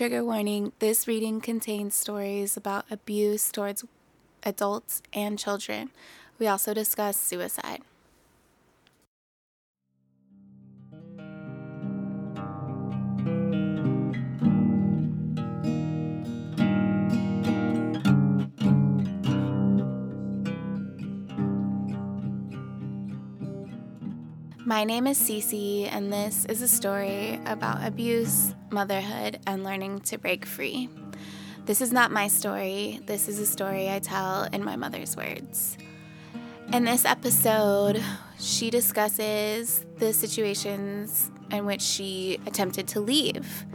Trigger warning this reading contains stories about abuse towards adults and children. We also discuss suicide. My name is Cece, and this is a story about abuse, motherhood, and learning to break free. This is not my story, this is a story I tell in my mother's words. In this episode, she discusses the situations in which she attempted to leave.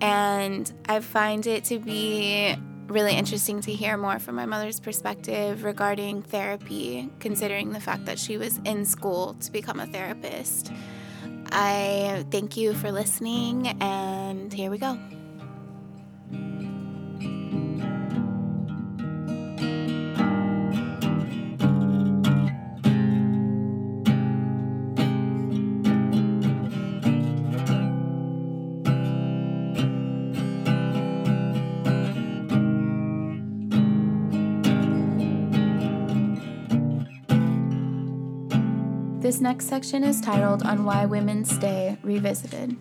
And I find it to be really interesting to hear more from my mother's perspective regarding therapy, considering the fact that she was in school to become a therapist. I thank you for listening, and here we go. This next section is titled On Why Women Stay Revisited.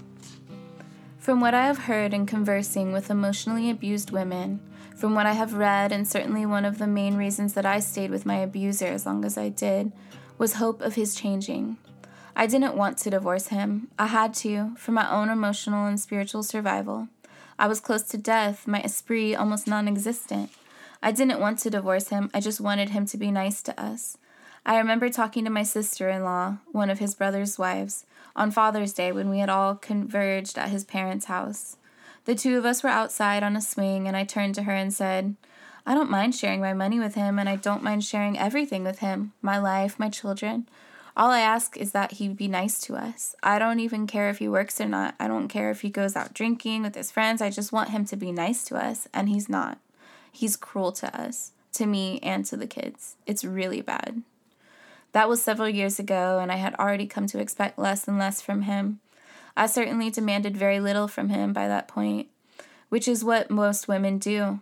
From what I have heard in conversing with emotionally abused women, from what I have read, and certainly one of the main reasons that I stayed with my abuser as long as I did, was hope of his changing. I didn't want to divorce him. I had to, for my own emotional and spiritual survival. I was close to death, my esprit almost non existent. I didn't want to divorce him, I just wanted him to be nice to us. I remember talking to my sister in law, one of his brother's wives, on Father's Day when we had all converged at his parents' house. The two of us were outside on a swing, and I turned to her and said, I don't mind sharing my money with him, and I don't mind sharing everything with him my life, my children. All I ask is that he be nice to us. I don't even care if he works or not. I don't care if he goes out drinking with his friends. I just want him to be nice to us, and he's not. He's cruel to us, to me, and to the kids. It's really bad. That was several years ago, and I had already come to expect less and less from him. I certainly demanded very little from him by that point, which is what most women do.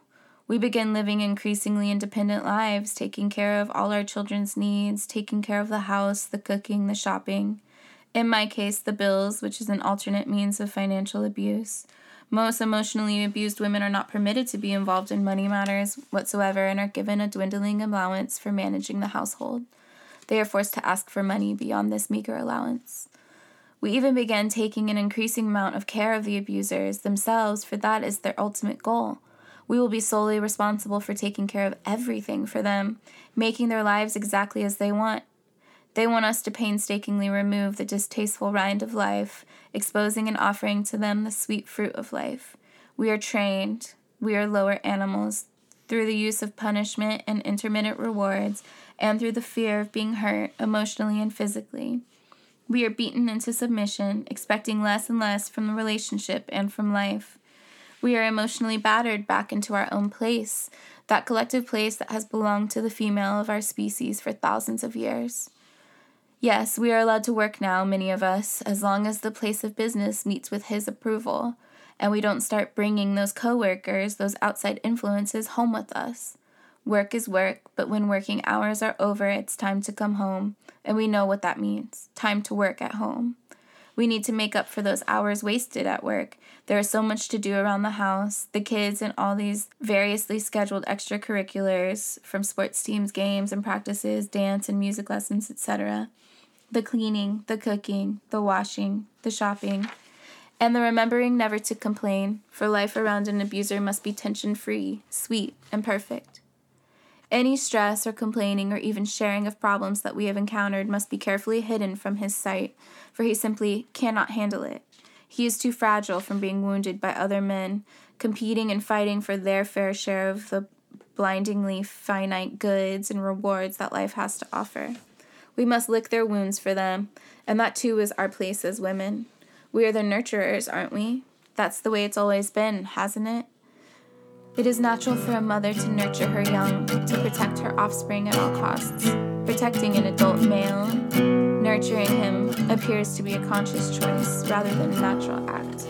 We begin living increasingly independent lives, taking care of all our children's needs, taking care of the house, the cooking, the shopping. In my case, the bills, which is an alternate means of financial abuse. Most emotionally abused women are not permitted to be involved in money matters whatsoever and are given a dwindling allowance for managing the household they are forced to ask for money beyond this meager allowance. We even began taking an increasing amount of care of the abusers themselves, for that is their ultimate goal. We will be solely responsible for taking care of everything for them, making their lives exactly as they want. They want us to painstakingly remove the distasteful rind of life, exposing and offering to them the sweet fruit of life. We are trained, we are lower animals, through the use of punishment and intermittent rewards, and through the fear of being hurt emotionally and physically. We are beaten into submission, expecting less and less from the relationship and from life. We are emotionally battered back into our own place, that collective place that has belonged to the female of our species for thousands of years. Yes, we are allowed to work now, many of us, as long as the place of business meets with his approval and we don't start bringing those coworkers, those outside influences home with us. Work is work, but when working hours are over, it's time to come home, and we know what that means time to work at home. We need to make up for those hours wasted at work. There is so much to do around the house, the kids, and all these variously scheduled extracurriculars from sports teams, games, and practices, dance and music lessons, etc. The cleaning, the cooking, the washing, the shopping, and the remembering never to complain, for life around an abuser must be tension free, sweet, and perfect. Any stress or complaining or even sharing of problems that we have encountered must be carefully hidden from his sight, for he simply cannot handle it. He is too fragile from being wounded by other men, competing and fighting for their fair share of the blindingly finite goods and rewards that life has to offer. We must lick their wounds for them, and that too is our place as women. We are the nurturers, aren't we? That's the way it's always been, hasn't it? It is natural for a mother to nurture her young, to protect her offspring at all costs. Protecting an adult male, nurturing him, appears to be a conscious choice rather than a natural act.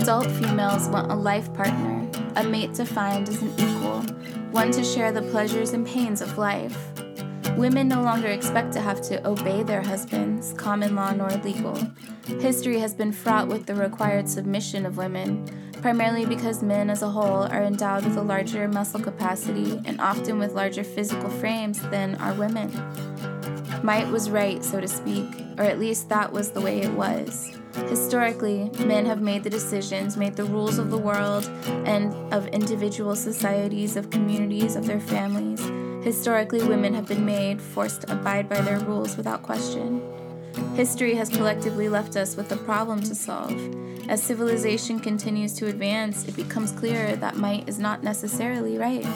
adult females want a life partner, a mate defined as an equal, one to share the pleasures and pains of life. Women no longer expect to have to obey their husbands, common law nor legal. History has been fraught with the required submission of women, primarily because men as a whole are endowed with a larger muscle capacity and often with larger physical frames than are women. Might was right, so to speak, or at least that was the way it was. Historically, men have made the decisions, made the rules of the world and of individual societies, of communities, of their families. Historically, women have been made, forced to abide by their rules without question. History has collectively left us with a problem to solve. As civilization continues to advance, it becomes clearer that might is not necessarily right.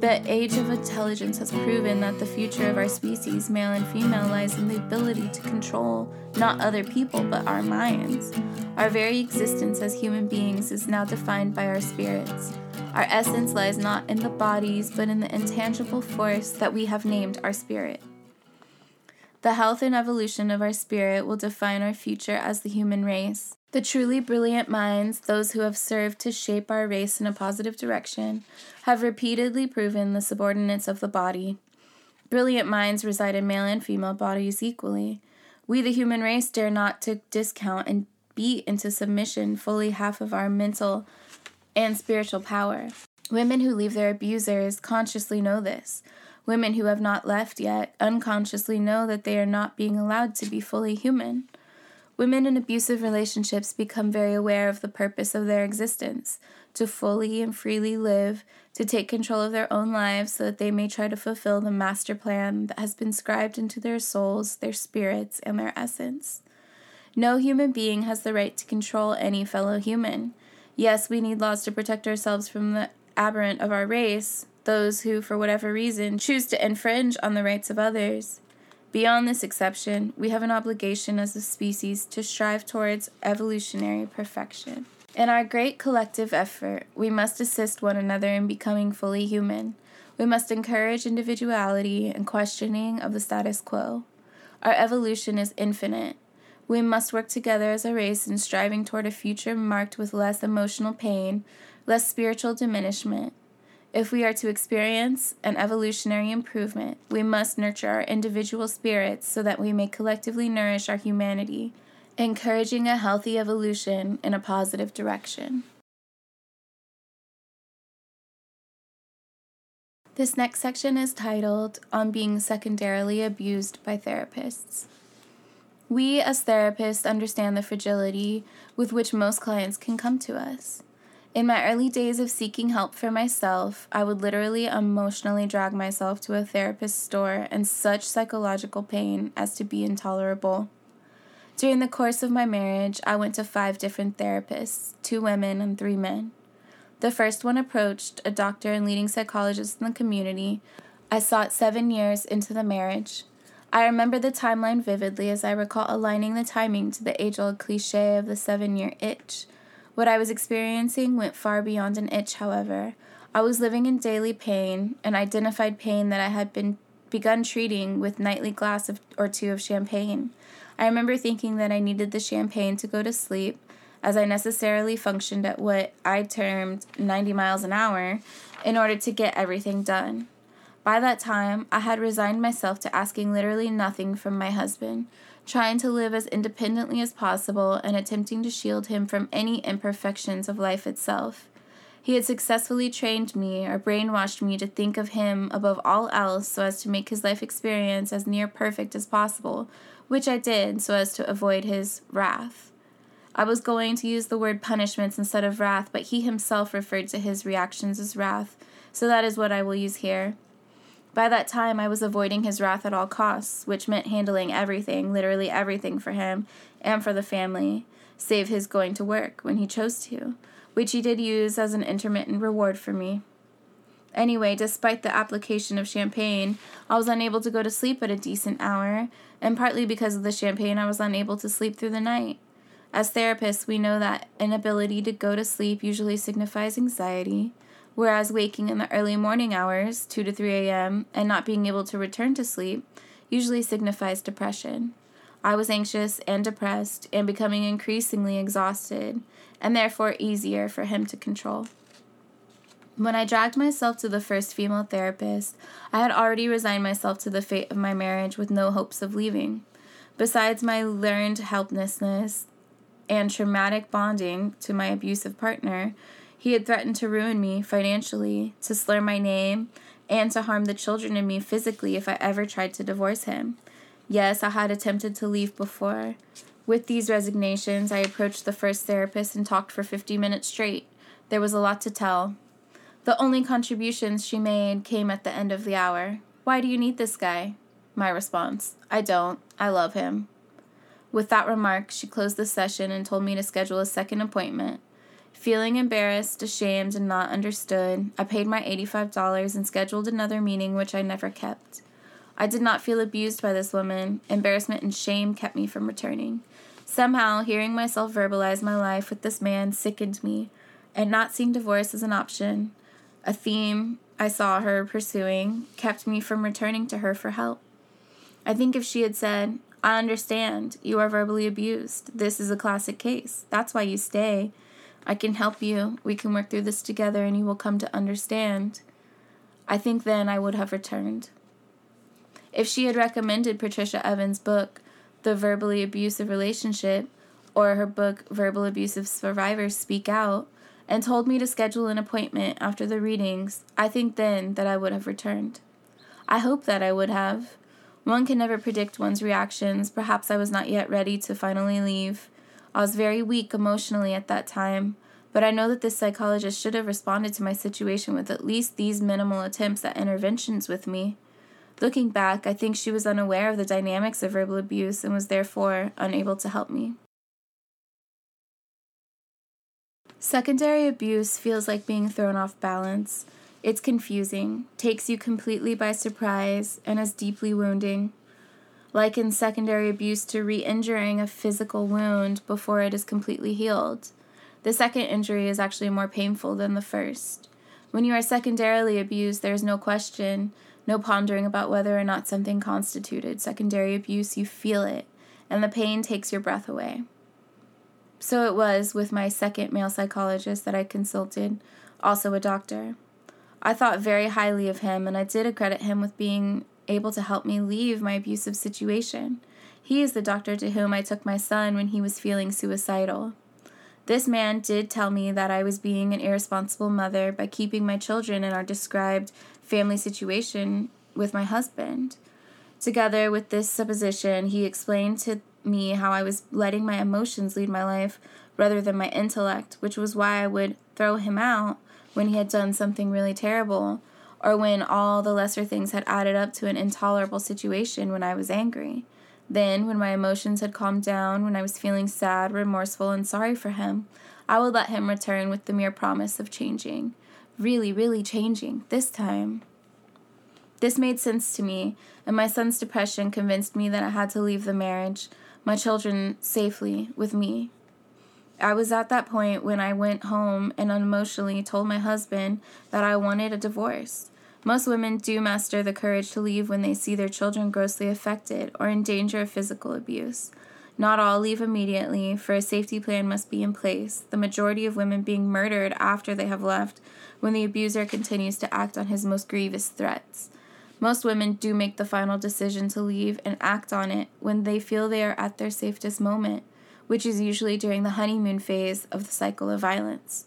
The age of intelligence has proven that the future of our species, male and female, lies in the ability to control not other people but our minds. Our very existence as human beings is now defined by our spirits. Our essence lies not in the bodies but in the intangible force that we have named our spirit. The health and evolution of our spirit will define our future as the human race. The truly brilliant minds, those who have served to shape our race in a positive direction, have repeatedly proven the subordinates of the body. Brilliant minds reside in male and female bodies equally. We, the human race, dare not to discount and beat into submission fully half of our mental and spiritual power. Women who leave their abusers consciously know this. Women who have not left yet unconsciously know that they are not being allowed to be fully human. Women in abusive relationships become very aware of the purpose of their existence to fully and freely live, to take control of their own lives so that they may try to fulfill the master plan that has been scribed into their souls, their spirits, and their essence. No human being has the right to control any fellow human. Yes, we need laws to protect ourselves from the aberrant of our race, those who, for whatever reason, choose to infringe on the rights of others. Beyond this exception, we have an obligation as a species to strive towards evolutionary perfection. In our great collective effort, we must assist one another in becoming fully human. We must encourage individuality and questioning of the status quo. Our evolution is infinite. We must work together as a race in striving toward a future marked with less emotional pain, less spiritual diminishment, if we are to experience an evolutionary improvement, we must nurture our individual spirits so that we may collectively nourish our humanity, encouraging a healthy evolution in a positive direction. This next section is titled On Being Secondarily Abused by Therapists. We, as therapists, understand the fragility with which most clients can come to us. In my early days of seeking help for myself, I would literally emotionally drag myself to a therapist's door in such psychological pain as to be intolerable. During the course of my marriage, I went to five different therapists two women and three men. The first one approached, a doctor and leading psychologist in the community. I sought seven years into the marriage. I remember the timeline vividly as I recall aligning the timing to the age old cliche of the seven year itch what I was experiencing went far beyond an itch, however. I was living in daily pain, an identified pain that I had been begun treating with nightly glass of, or two of champagne. I remember thinking that I needed the champagne to go to sleep, as I necessarily functioned at what I termed 90 miles an hour in order to get everything done. By that time, I had resigned myself to asking literally nothing from my husband, trying to live as independently as possible and attempting to shield him from any imperfections of life itself. He had successfully trained me or brainwashed me to think of him above all else so as to make his life experience as near perfect as possible, which I did so as to avoid his wrath. I was going to use the word punishments instead of wrath, but he himself referred to his reactions as wrath, so that is what I will use here. By that time, I was avoiding his wrath at all costs, which meant handling everything, literally everything for him and for the family, save his going to work when he chose to, which he did use as an intermittent reward for me. Anyway, despite the application of champagne, I was unable to go to sleep at a decent hour, and partly because of the champagne, I was unable to sleep through the night. As therapists, we know that inability to go to sleep usually signifies anxiety, whereas waking in the early morning hours, 2 to 3 a.m., and not being able to return to sleep usually signifies depression. I was anxious and depressed and becoming increasingly exhausted, and therefore easier for him to control. When I dragged myself to the first female therapist, I had already resigned myself to the fate of my marriage with no hopes of leaving. Besides my learned helplessness and traumatic bonding to my abusive partner, he had threatened to ruin me financially, to slur my name, and to harm the children and me physically if I ever tried to divorce him. Yes, I had attempted to leave before. With these resignations, I approached the first therapist and talked for 50 minutes straight. There was a lot to tell. The only contributions she made came at the end of the hour. Why do you need this guy? My response I don't. I love him. With that remark, she closed the session and told me to schedule a second appointment. Feeling embarrassed, ashamed, and not understood, I paid my $85 and scheduled another meeting, which I never kept. I did not feel abused by this woman. Embarrassment and shame kept me from returning. Somehow, hearing myself verbalize my life with this man sickened me, and not seeing divorce as an option, a theme I saw her pursuing, kept me from returning to her for help. I think if she had said, I understand, you are verbally abused. This is a classic case. That's why you stay. I can help you. We can work through this together and you will come to understand. I think then I would have returned. If she had recommended Patricia Evans' book, The Verbally Abusive Relationship, or her book, Verbal Abusive Survivors Speak Out, and told me to schedule an appointment after the readings, I think then that I would have returned. I hope that I would have. One can never predict one's reactions. Perhaps I was not yet ready to finally leave. I was very weak emotionally at that time, but I know that this psychologist should have responded to my situation with at least these minimal attempts at interventions with me. Looking back, I think she was unaware of the dynamics of verbal abuse and was therefore unable to help me. Secondary abuse feels like being thrown off balance. It's confusing, takes you completely by surprise, and is deeply wounding. Like in secondary abuse to re injuring a physical wound before it is completely healed. The second injury is actually more painful than the first. When you are secondarily abused, there is no question no pondering about whether or not something constituted secondary abuse, you feel it, and the pain takes your breath away. So it was with my second male psychologist that I consulted, also a doctor. I thought very highly of him, and I did accredit him with being able to help me leave my abusive situation. He is the doctor to whom I took my son when he was feeling suicidal. This man did tell me that I was being an irresponsible mother by keeping my children in our described family situation with my husband. Together with this supposition, he explained to me how I was letting my emotions lead my life rather than my intellect, which was why I would throw him out when he had done something really terrible, or when all the lesser things had added up to an intolerable situation when I was angry. Then, when my emotions had calmed down, when I was feeling sad, remorseful, and sorry for him, I would let him return with the mere promise of changing. Really, really changing, this time. This made sense to me, and my son's depression convinced me that I had to leave the marriage, my children safely with me. I was at that point when I went home and unemotionally told my husband that I wanted a divorce. Most women do master the courage to leave when they see their children grossly affected or in danger of physical abuse. Not all leave immediately, for a safety plan must be in place, the majority of women being murdered after they have left when the abuser continues to act on his most grievous threats. Most women do make the final decision to leave and act on it when they feel they are at their safest moment, which is usually during the honeymoon phase of the cycle of violence.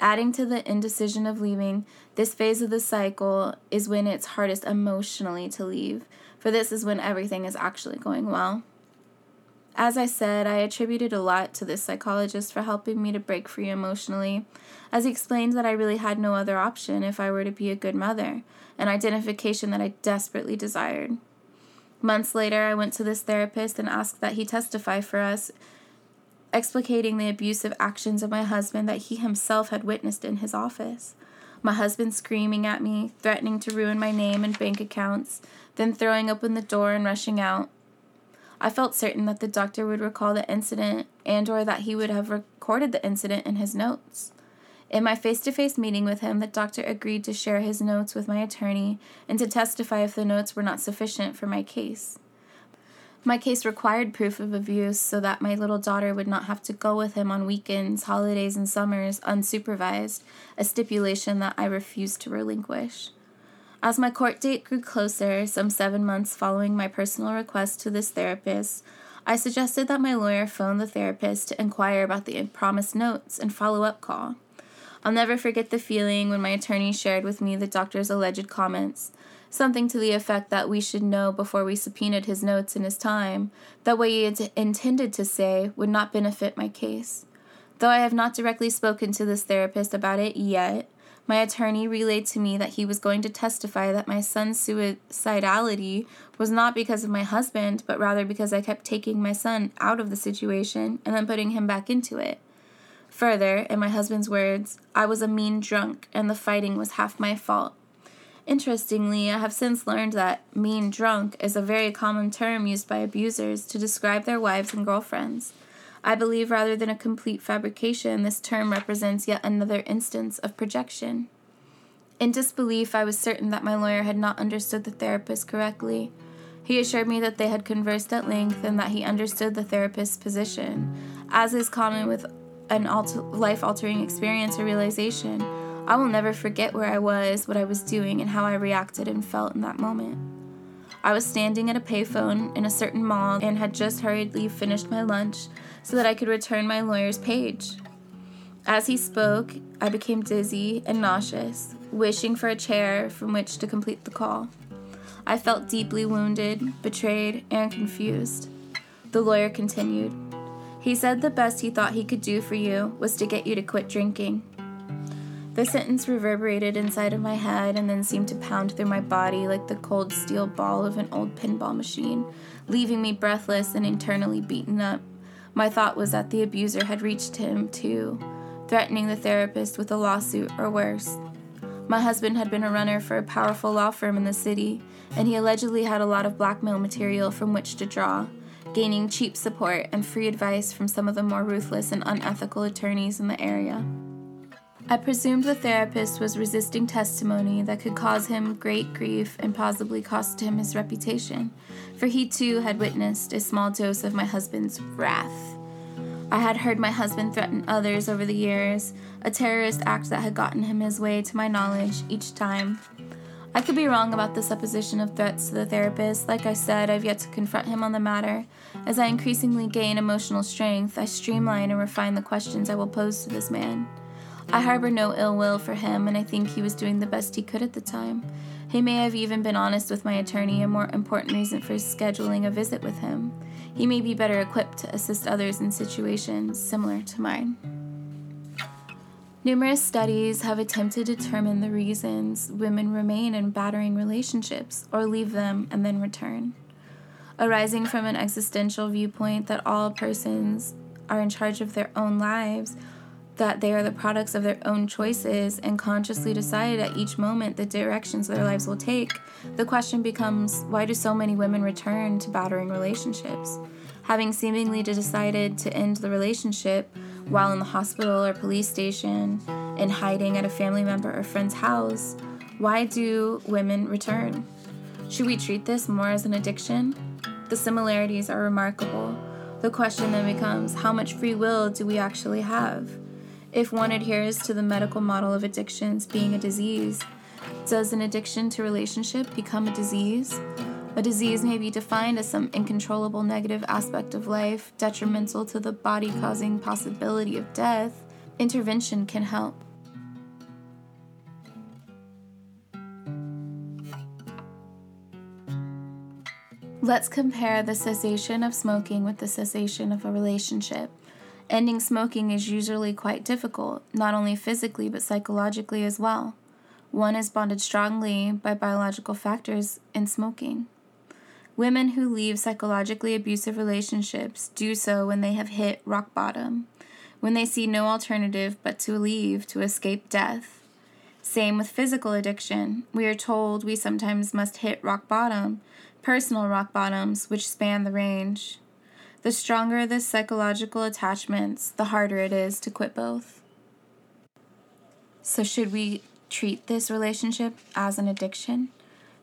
Adding to the indecision of leaving, this phase of the cycle is when it's hardest emotionally to leave, for this is when everything is actually going well. As I said, I attributed a lot to this psychologist for helping me to break free emotionally, as he explained that I really had no other option if I were to be a good mother, an identification that I desperately desired. Months later, I went to this therapist and asked that he testify for us explicating the abusive actions of my husband that he himself had witnessed in his office. My husband screaming at me, threatening to ruin my name and bank accounts, then throwing open the door and rushing out. I felt certain that the doctor would recall the incident and or that he would have recorded the incident in his notes. In my face-to-face meeting with him, the doctor agreed to share his notes with my attorney and to testify if the notes were not sufficient for my case. My case required proof of abuse so that my little daughter would not have to go with him on weekends, holidays, and summers unsupervised, a stipulation that I refused to relinquish. As my court date grew closer, some seven months following my personal request to this therapist, I suggested that my lawyer phone the therapist to inquire about the promised notes and follow up call. I'll never forget the feeling when my attorney shared with me the doctor's alleged comments something to the effect that we should know before we subpoenaed his notes in his time that what he had intended to say would not benefit my case. Though I have not directly spoken to this therapist about it yet, my attorney relayed to me that he was going to testify that my son's suicidality was not because of my husband, but rather because I kept taking my son out of the situation and then putting him back into it. Further, in my husband's words, I was a mean drunk and the fighting was half my fault. Interestingly, I have since learned that mean drunk is a very common term used by abusers to describe their wives and girlfriends. I believe rather than a complete fabrication, this term represents yet another instance of projection. In disbelief, I was certain that my lawyer had not understood the therapist correctly. He assured me that they had conversed at length and that he understood the therapist's position. As is common with an life altering experience or realization, I will never forget where I was, what I was doing, and how I reacted and felt in that moment. I was standing at a payphone in a certain mall and had just hurriedly finished my lunch so that I could return my lawyer's page. As he spoke, I became dizzy and nauseous, wishing for a chair from which to complete the call. I felt deeply wounded, betrayed, and confused. The lawyer continued. He said the best he thought he could do for you was to get you to quit drinking. The sentence reverberated inside of my head and then seemed to pound through my body like the cold steel ball of an old pinball machine, leaving me breathless and internally beaten up. My thought was that the abuser had reached him, too, threatening the therapist with a lawsuit or worse. My husband had been a runner for a powerful law firm in the city, and he allegedly had a lot of blackmail material from which to draw, gaining cheap support and free advice from some of the more ruthless and unethical attorneys in the area. I presumed the therapist was resisting testimony that could cause him great grief and possibly cost him his reputation, for he too had witnessed a small dose of my husband's wrath. I had heard my husband threaten others over the years, a terrorist act that had gotten him his way to my knowledge each time. I could be wrong about the supposition of threats to the therapist. Like I said, I've yet to confront him on the matter. As I increasingly gain emotional strength, I streamline and refine the questions I will pose to this man. I harbor no ill will for him, and I think he was doing the best he could at the time. He may have even been honest with my attorney, a more important reason for scheduling a visit with him. He may be better equipped to assist others in situations similar to mine. Numerous studies have attempted to determine the reasons women remain in battering relationships or leave them and then return. Arising from an existential viewpoint that all persons are in charge of their own lives, that they are the products of their own choices and consciously decide at each moment the directions their lives will take, the question becomes why do so many women return to battering relationships? Having seemingly decided to end the relationship while in the hospital or police station, in hiding at a family member or friend's house, why do women return? Should we treat this more as an addiction? The similarities are remarkable. The question then becomes how much free will do we actually have? If one adheres to the medical model of addictions being a disease, does an addiction to relationship become a disease? A disease may be defined as some uncontrollable negative aspect of life, detrimental to the body, causing possibility of death. Intervention can help. Let's compare the cessation of smoking with the cessation of a relationship. Ending smoking is usually quite difficult, not only physically but psychologically as well. One is bonded strongly by biological factors in smoking. Women who leave psychologically abusive relationships do so when they have hit rock bottom, when they see no alternative but to leave to escape death. Same with physical addiction. We are told we sometimes must hit rock bottom, personal rock bottoms, which span the range. The stronger the psychological attachments, the harder it is to quit both. So, should we treat this relationship as an addiction?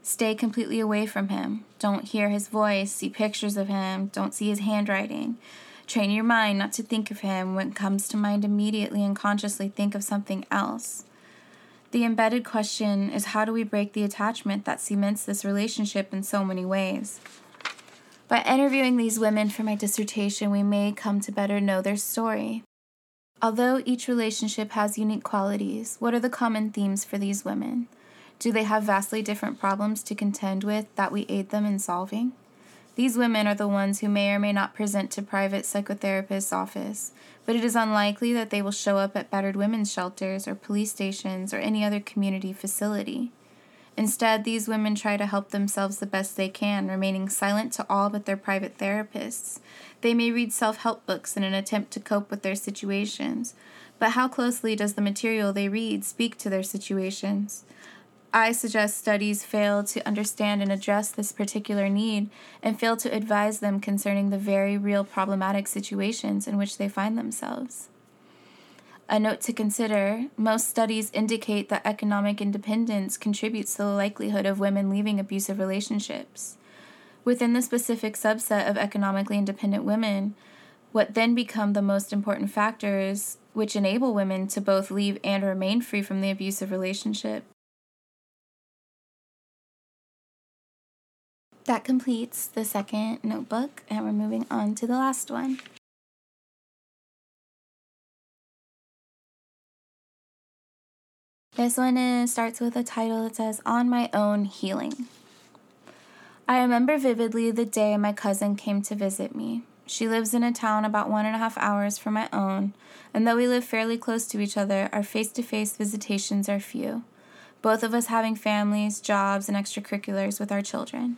Stay completely away from him. Don't hear his voice, see pictures of him, don't see his handwriting. Train your mind not to think of him. When it comes to mind, immediately and consciously think of something else. The embedded question is how do we break the attachment that cements this relationship in so many ways? By interviewing these women for my dissertation, we may come to better know their story. Although each relationship has unique qualities, what are the common themes for these women? Do they have vastly different problems to contend with that we aid them in solving? These women are the ones who may or may not present to private psychotherapist's office, but it is unlikely that they will show up at battered women's shelters or police stations or any other community facility. Instead, these women try to help themselves the best they can, remaining silent to all but their private therapists. They may read self help books in an attempt to cope with their situations, but how closely does the material they read speak to their situations? I suggest studies fail to understand and address this particular need and fail to advise them concerning the very real problematic situations in which they find themselves. A note to consider most studies indicate that economic independence contributes to the likelihood of women leaving abusive relationships. Within the specific subset of economically independent women, what then become the most important factors which enable women to both leave and remain free from the abusive relationship That completes the second notebook, and we're moving on to the last one. This one is, starts with a title that says On My Own Healing. I remember vividly the day my cousin came to visit me. She lives in a town about one and a half hours from my own, and though we live fairly close to each other, our face to face visitations are few, both of us having families, jobs, and extracurriculars with our children.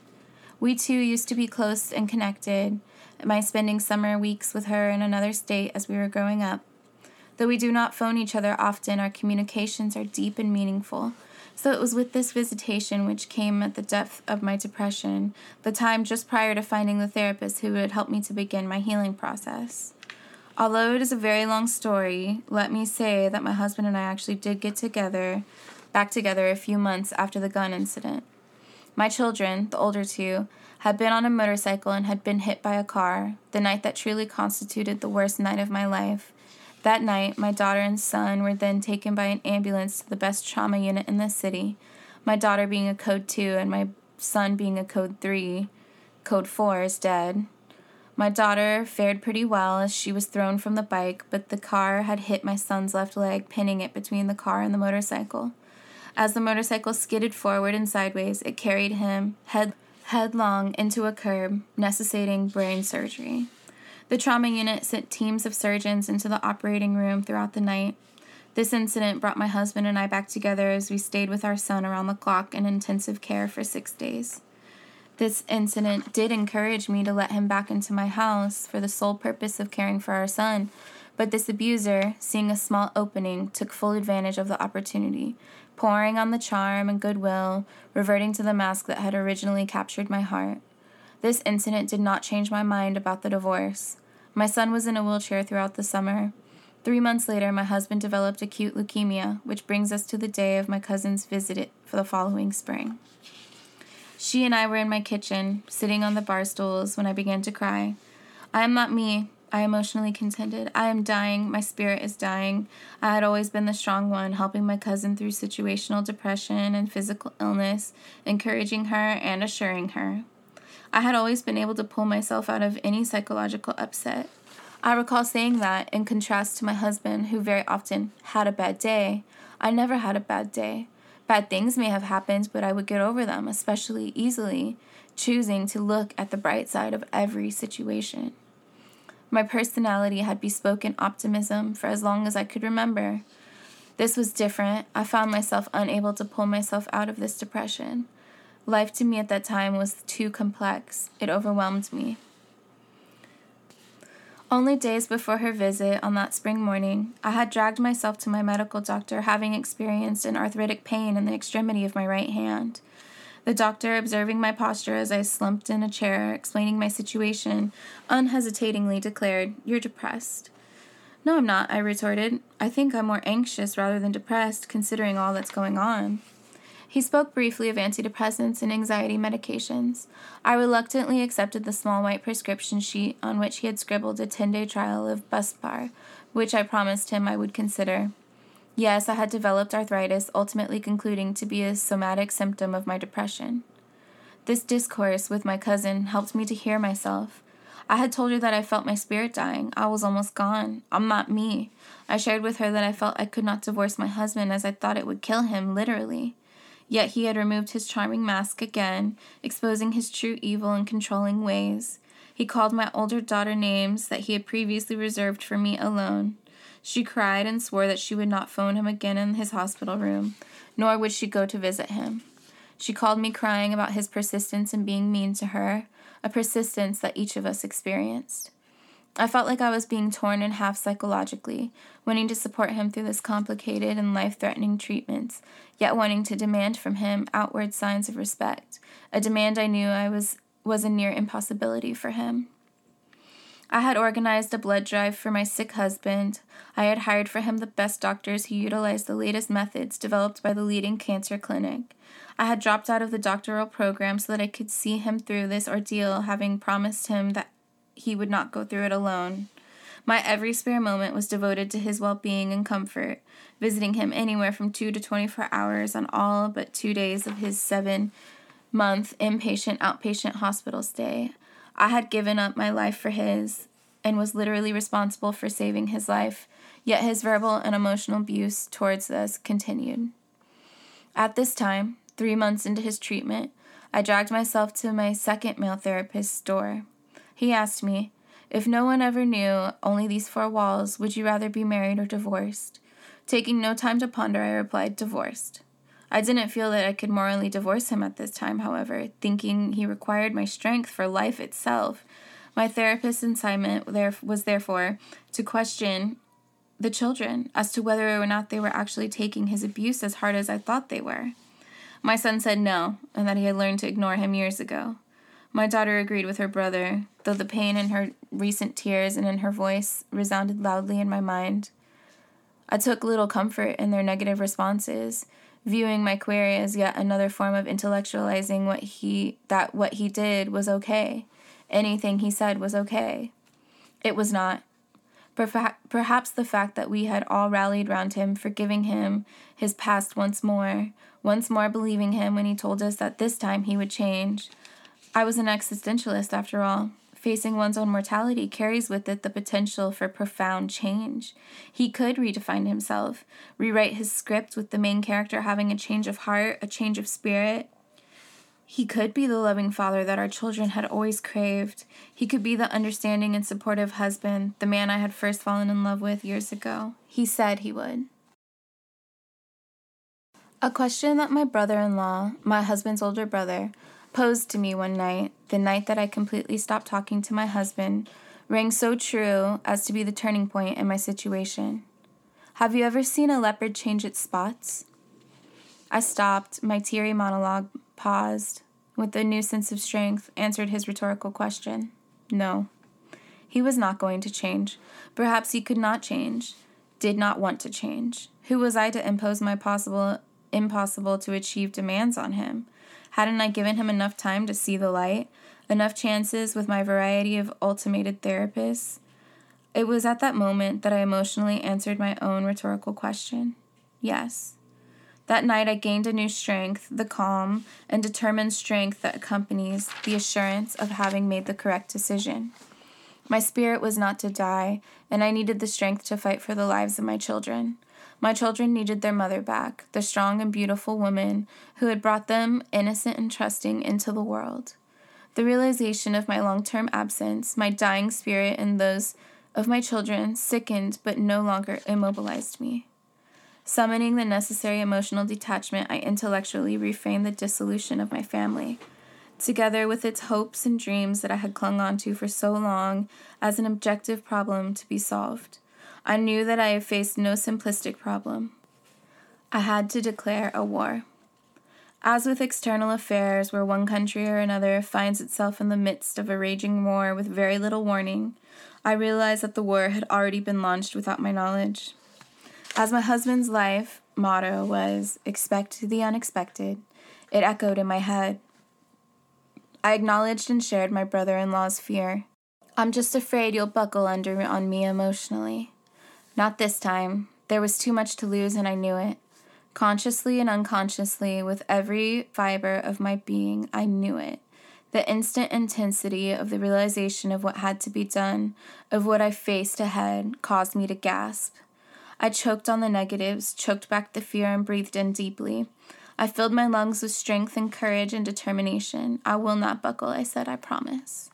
We two used to be close and connected, my spending summer weeks with her in another state as we were growing up. Though we do not phone each other often, our communications are deep and meaningful. So it was with this visitation, which came at the depth of my depression, the time just prior to finding the therapist who would help me to begin my healing process. Although it is a very long story, let me say that my husband and I actually did get together, back together a few months after the gun incident. My children, the older two, had been on a motorcycle and had been hit by a car, the night that truly constituted the worst night of my life. That night, my daughter and son were then taken by an ambulance to the best trauma unit in the city, my daughter being a code 2 and my son being a code 3. Code 4 is dead. My daughter fared pretty well as she was thrown from the bike, but the car had hit my son's left leg, pinning it between the car and the motorcycle. As the motorcycle skidded forward and sideways, it carried him head, headlong into a curb, necessitating brain surgery. The trauma unit sent teams of surgeons into the operating room throughout the night. This incident brought my husband and I back together as we stayed with our son around the clock in intensive care for six days. This incident did encourage me to let him back into my house for the sole purpose of caring for our son, but this abuser, seeing a small opening, took full advantage of the opportunity, pouring on the charm and goodwill, reverting to the mask that had originally captured my heart. This incident did not change my mind about the divorce. My son was in a wheelchair throughout the summer. Three months later, my husband developed acute leukemia, which brings us to the day of my cousin's visit for the following spring. She and I were in my kitchen, sitting on the bar stools, when I began to cry. I am not me, I emotionally contended. I am dying. My spirit is dying. I had always been the strong one, helping my cousin through situational depression and physical illness, encouraging her and assuring her. I had always been able to pull myself out of any psychological upset. I recall saying that in contrast to my husband, who very often had a bad day. I never had a bad day. Bad things may have happened, but I would get over them, especially easily, choosing to look at the bright side of every situation. My personality had bespoken optimism for as long as I could remember. This was different. I found myself unable to pull myself out of this depression. Life to me at that time was too complex. It overwhelmed me. Only days before her visit on that spring morning, I had dragged myself to my medical doctor, having experienced an arthritic pain in the extremity of my right hand. The doctor, observing my posture as I slumped in a chair, explaining my situation, unhesitatingly declared, You're depressed. No, I'm not, I retorted. I think I'm more anxious rather than depressed, considering all that's going on. He spoke briefly of antidepressants and anxiety medications. I reluctantly accepted the small white prescription sheet on which he had scribbled a 10 day trial of Buspar, which I promised him I would consider. Yes, I had developed arthritis, ultimately concluding to be a somatic symptom of my depression. This discourse with my cousin helped me to hear myself. I had told her that I felt my spirit dying. I was almost gone. I'm not me. I shared with her that I felt I could not divorce my husband as I thought it would kill him, literally. Yet he had removed his charming mask again, exposing his true evil and controlling ways. He called my older daughter names that he had previously reserved for me alone. She cried and swore that she would not phone him again in his hospital room, nor would she go to visit him. She called me crying about his persistence in being mean to her, a persistence that each of us experienced. I felt like I was being torn in half psychologically, wanting to support him through this complicated and life threatening treatment, yet wanting to demand from him outward signs of respect, a demand I knew I was, was a near impossibility for him. I had organized a blood drive for my sick husband. I had hired for him the best doctors who utilized the latest methods developed by the leading cancer clinic. I had dropped out of the doctoral program so that I could see him through this ordeal, having promised him that he would not go through it alone. My every spare moment was devoted to his well being and comfort, visiting him anywhere from two to 24 hours on all but two days of his seven month inpatient outpatient hospital stay. I had given up my life for his and was literally responsible for saving his life, yet his verbal and emotional abuse towards us continued. At this time, three months into his treatment, I dragged myself to my second male therapist's door. He asked me, If no one ever knew, only these four walls, would you rather be married or divorced? Taking no time to ponder, I replied, Divorced. I didn't feel that I could morally divorce him at this time, however, thinking he required my strength for life itself. My therapist's assignment there was therefore to question the children as to whether or not they were actually taking his abuse as hard as I thought they were. My son said no, and that he had learned to ignore him years ago. My daughter agreed with her brother, though the pain in her recent tears and in her voice resounded loudly in my mind. I took little comfort in their negative responses, viewing my query as yet another form of intellectualizing what he that what he did was okay. Anything he said was okay. It was not. Perhaps the fact that we had all rallied round him, forgiving him his past once more, once more believing him when he told us that this time he would change, I was an existentialist after all. Facing one's own mortality carries with it the potential for profound change. He could redefine himself, rewrite his script with the main character having a change of heart, a change of spirit. He could be the loving father that our children had always craved. He could be the understanding and supportive husband, the man I had first fallen in love with years ago. He said he would. A question that my brother in law, my husband's older brother, posed to me one night, the night that I completely stopped talking to my husband, rang so true as to be the turning point in my situation. Have you ever seen a leopard change its spots? I stopped, my teary monologue paused, with a new sense of strength, answered his rhetorical question. No. He was not going to change. Perhaps he could not change, did not want to change. Who was I to impose my possible impossible to achieve demands on him? Hadn't I given him enough time to see the light? Enough chances with my variety of ultimated therapists? It was at that moment that I emotionally answered my own rhetorical question yes. That night I gained a new strength, the calm and determined strength that accompanies the assurance of having made the correct decision. My spirit was not to die, and I needed the strength to fight for the lives of my children. My children needed their mother back, the strong and beautiful woman who had brought them, innocent and trusting, into the world. The realization of my long term absence, my dying spirit, and those of my children sickened but no longer immobilized me. Summoning the necessary emotional detachment, I intellectually reframed the dissolution of my family, together with its hopes and dreams that I had clung onto for so long as an objective problem to be solved. I knew that I faced no simplistic problem. I had to declare a war. As with external affairs, where one country or another finds itself in the midst of a raging war with very little warning, I realized that the war had already been launched without my knowledge. As my husband's life motto was expect the unexpected, it echoed in my head. I acknowledged and shared my brother in law's fear. I'm just afraid you'll buckle under on me emotionally. Not this time. There was too much to lose, and I knew it. Consciously and unconsciously, with every fiber of my being, I knew it. The instant intensity of the realization of what had to be done, of what I faced ahead, caused me to gasp. I choked on the negatives, choked back the fear, and breathed in deeply. I filled my lungs with strength and courage and determination. I will not buckle, I said, I promise.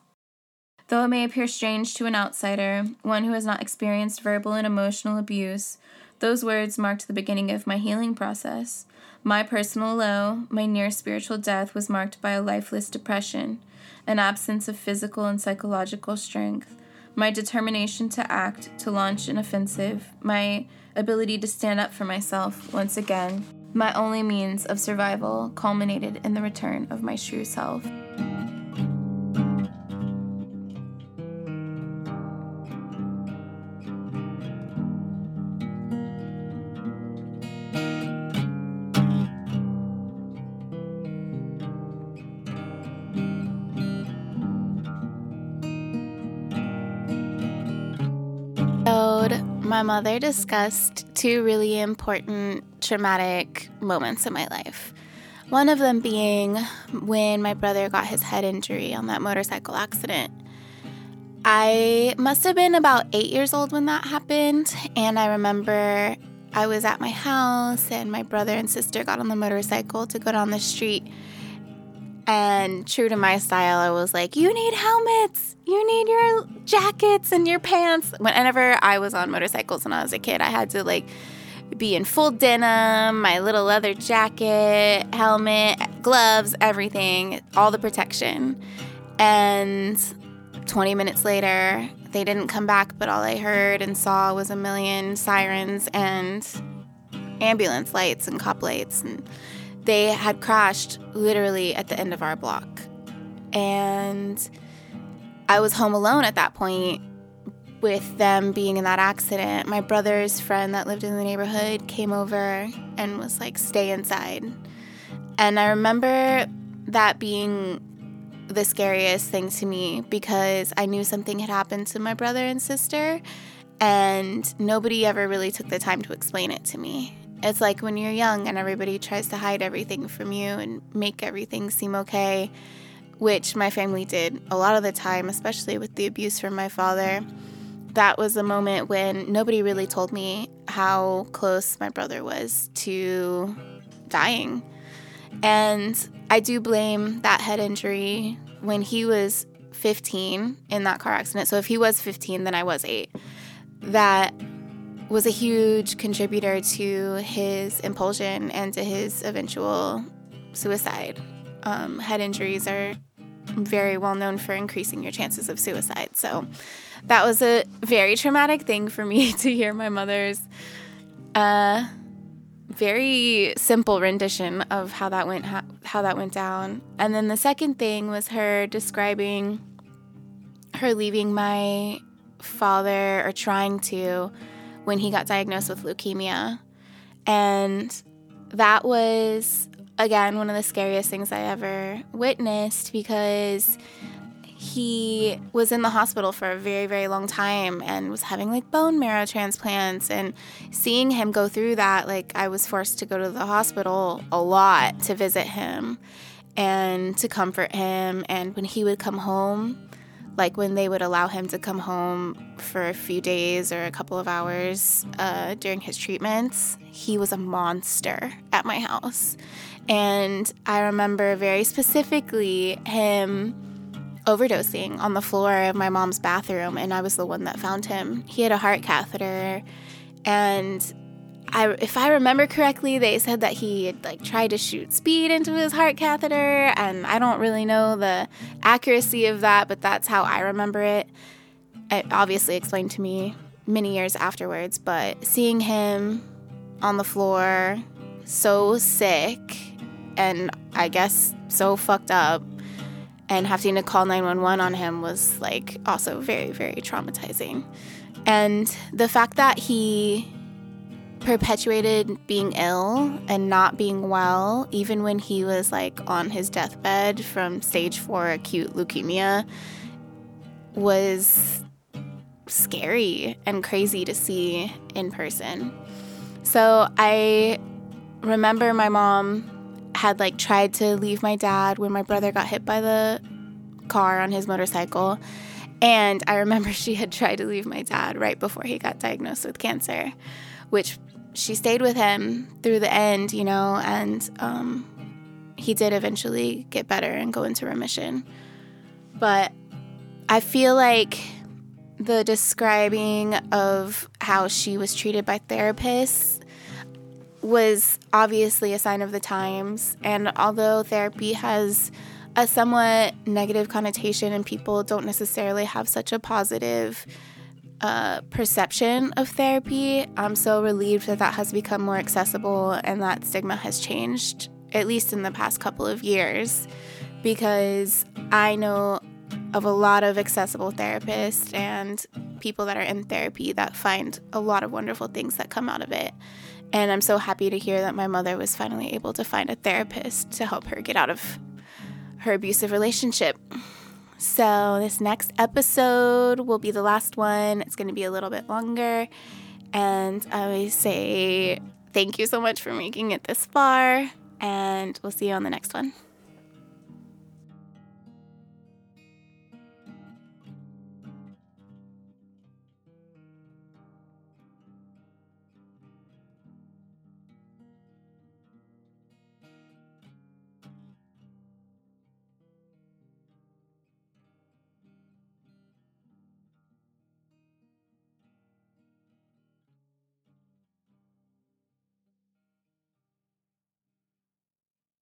Though it may appear strange to an outsider, one who has not experienced verbal and emotional abuse, those words marked the beginning of my healing process. My personal low, my near spiritual death, was marked by a lifeless depression, an absence of physical and psychological strength, my determination to act, to launch an offensive, my ability to stand up for myself once again, my only means of survival culminated in the return of my true self. My mother discussed two really important traumatic moments in my life. One of them being when my brother got his head injury on that motorcycle accident. I must have been about eight years old when that happened, and I remember I was at my house and my brother and sister got on the motorcycle to go down the street and true to my style, I was like, You need helmets. You need your jackets and your pants. Whenever I was on motorcycles when I was a kid, I had to like be in full denim, my little leather jacket, helmet, gloves, everything, all the protection. And 20 minutes later, they didn't come back, but all I heard and saw was a million sirens and ambulance lights and cop lights. And they had crashed literally at the end of our block. And I was home alone at that point with them being in that accident. My brother's friend that lived in the neighborhood came over and was like, stay inside. And I remember that being the scariest thing to me because I knew something had happened to my brother and sister, and nobody ever really took the time to explain it to me. It's like when you're young and everybody tries to hide everything from you and make everything seem okay, which my family did a lot of the time, especially with the abuse from my father. That was a moment when nobody really told me how close my brother was to dying. And I do blame that head injury when he was 15 in that car accident. So if he was 15, then I was eight. That was a huge contributor to his impulsion and to his eventual suicide. Um, head injuries are very well known for increasing your chances of suicide. So that was a very traumatic thing for me to hear my mother's uh, very simple rendition of how that went how, how that went down. And then the second thing was her describing her leaving my father or trying to when he got diagnosed with leukemia. And that was, again, one of the scariest things I ever witnessed because he was in the hospital for a very, very long time and was having like bone marrow transplants. And seeing him go through that, like, I was forced to go to the hospital a lot to visit him and to comfort him. And when he would come home, like when they would allow him to come home for a few days or a couple of hours uh, during his treatments, he was a monster at my house. And I remember very specifically him overdosing on the floor of my mom's bathroom, and I was the one that found him. He had a heart catheter, and I, if I remember correctly, they said that he had like tried to shoot speed into his heart catheter, and I don't really know the accuracy of that, but that's how I remember it. It obviously explained to me many years afterwards, but seeing him on the floor, so sick, and I guess so fucked up, and having to call 911 on him was like also very, very traumatizing. And the fact that he perpetuated being ill and not being well, even when he was like on his deathbed from stage four acute leukemia, was scary and crazy to see in person. So I remember my mom had like tried to leave my dad when my brother got hit by the car on his motorcycle. And I remember she had tried to leave my dad right before he got diagnosed with cancer, which she stayed with him through the end, you know, and um, he did eventually get better and go into remission. But I feel like the describing of how she was treated by therapists was obviously a sign of the times. And although therapy has a somewhat negative connotation and people don't necessarily have such a positive uh, perception of therapy, I'm so relieved that that has become more accessible and that stigma has changed, at least in the past couple of years, because I know of a lot of accessible therapists and people that are in therapy that find a lot of wonderful things that come out of it. And I'm so happy to hear that my mother was finally able to find a therapist to help her get out of her abusive relationship. So, this next episode will be the last one. It's going to be a little bit longer. And I always say thank you so much for making it this far. And we'll see you on the next one.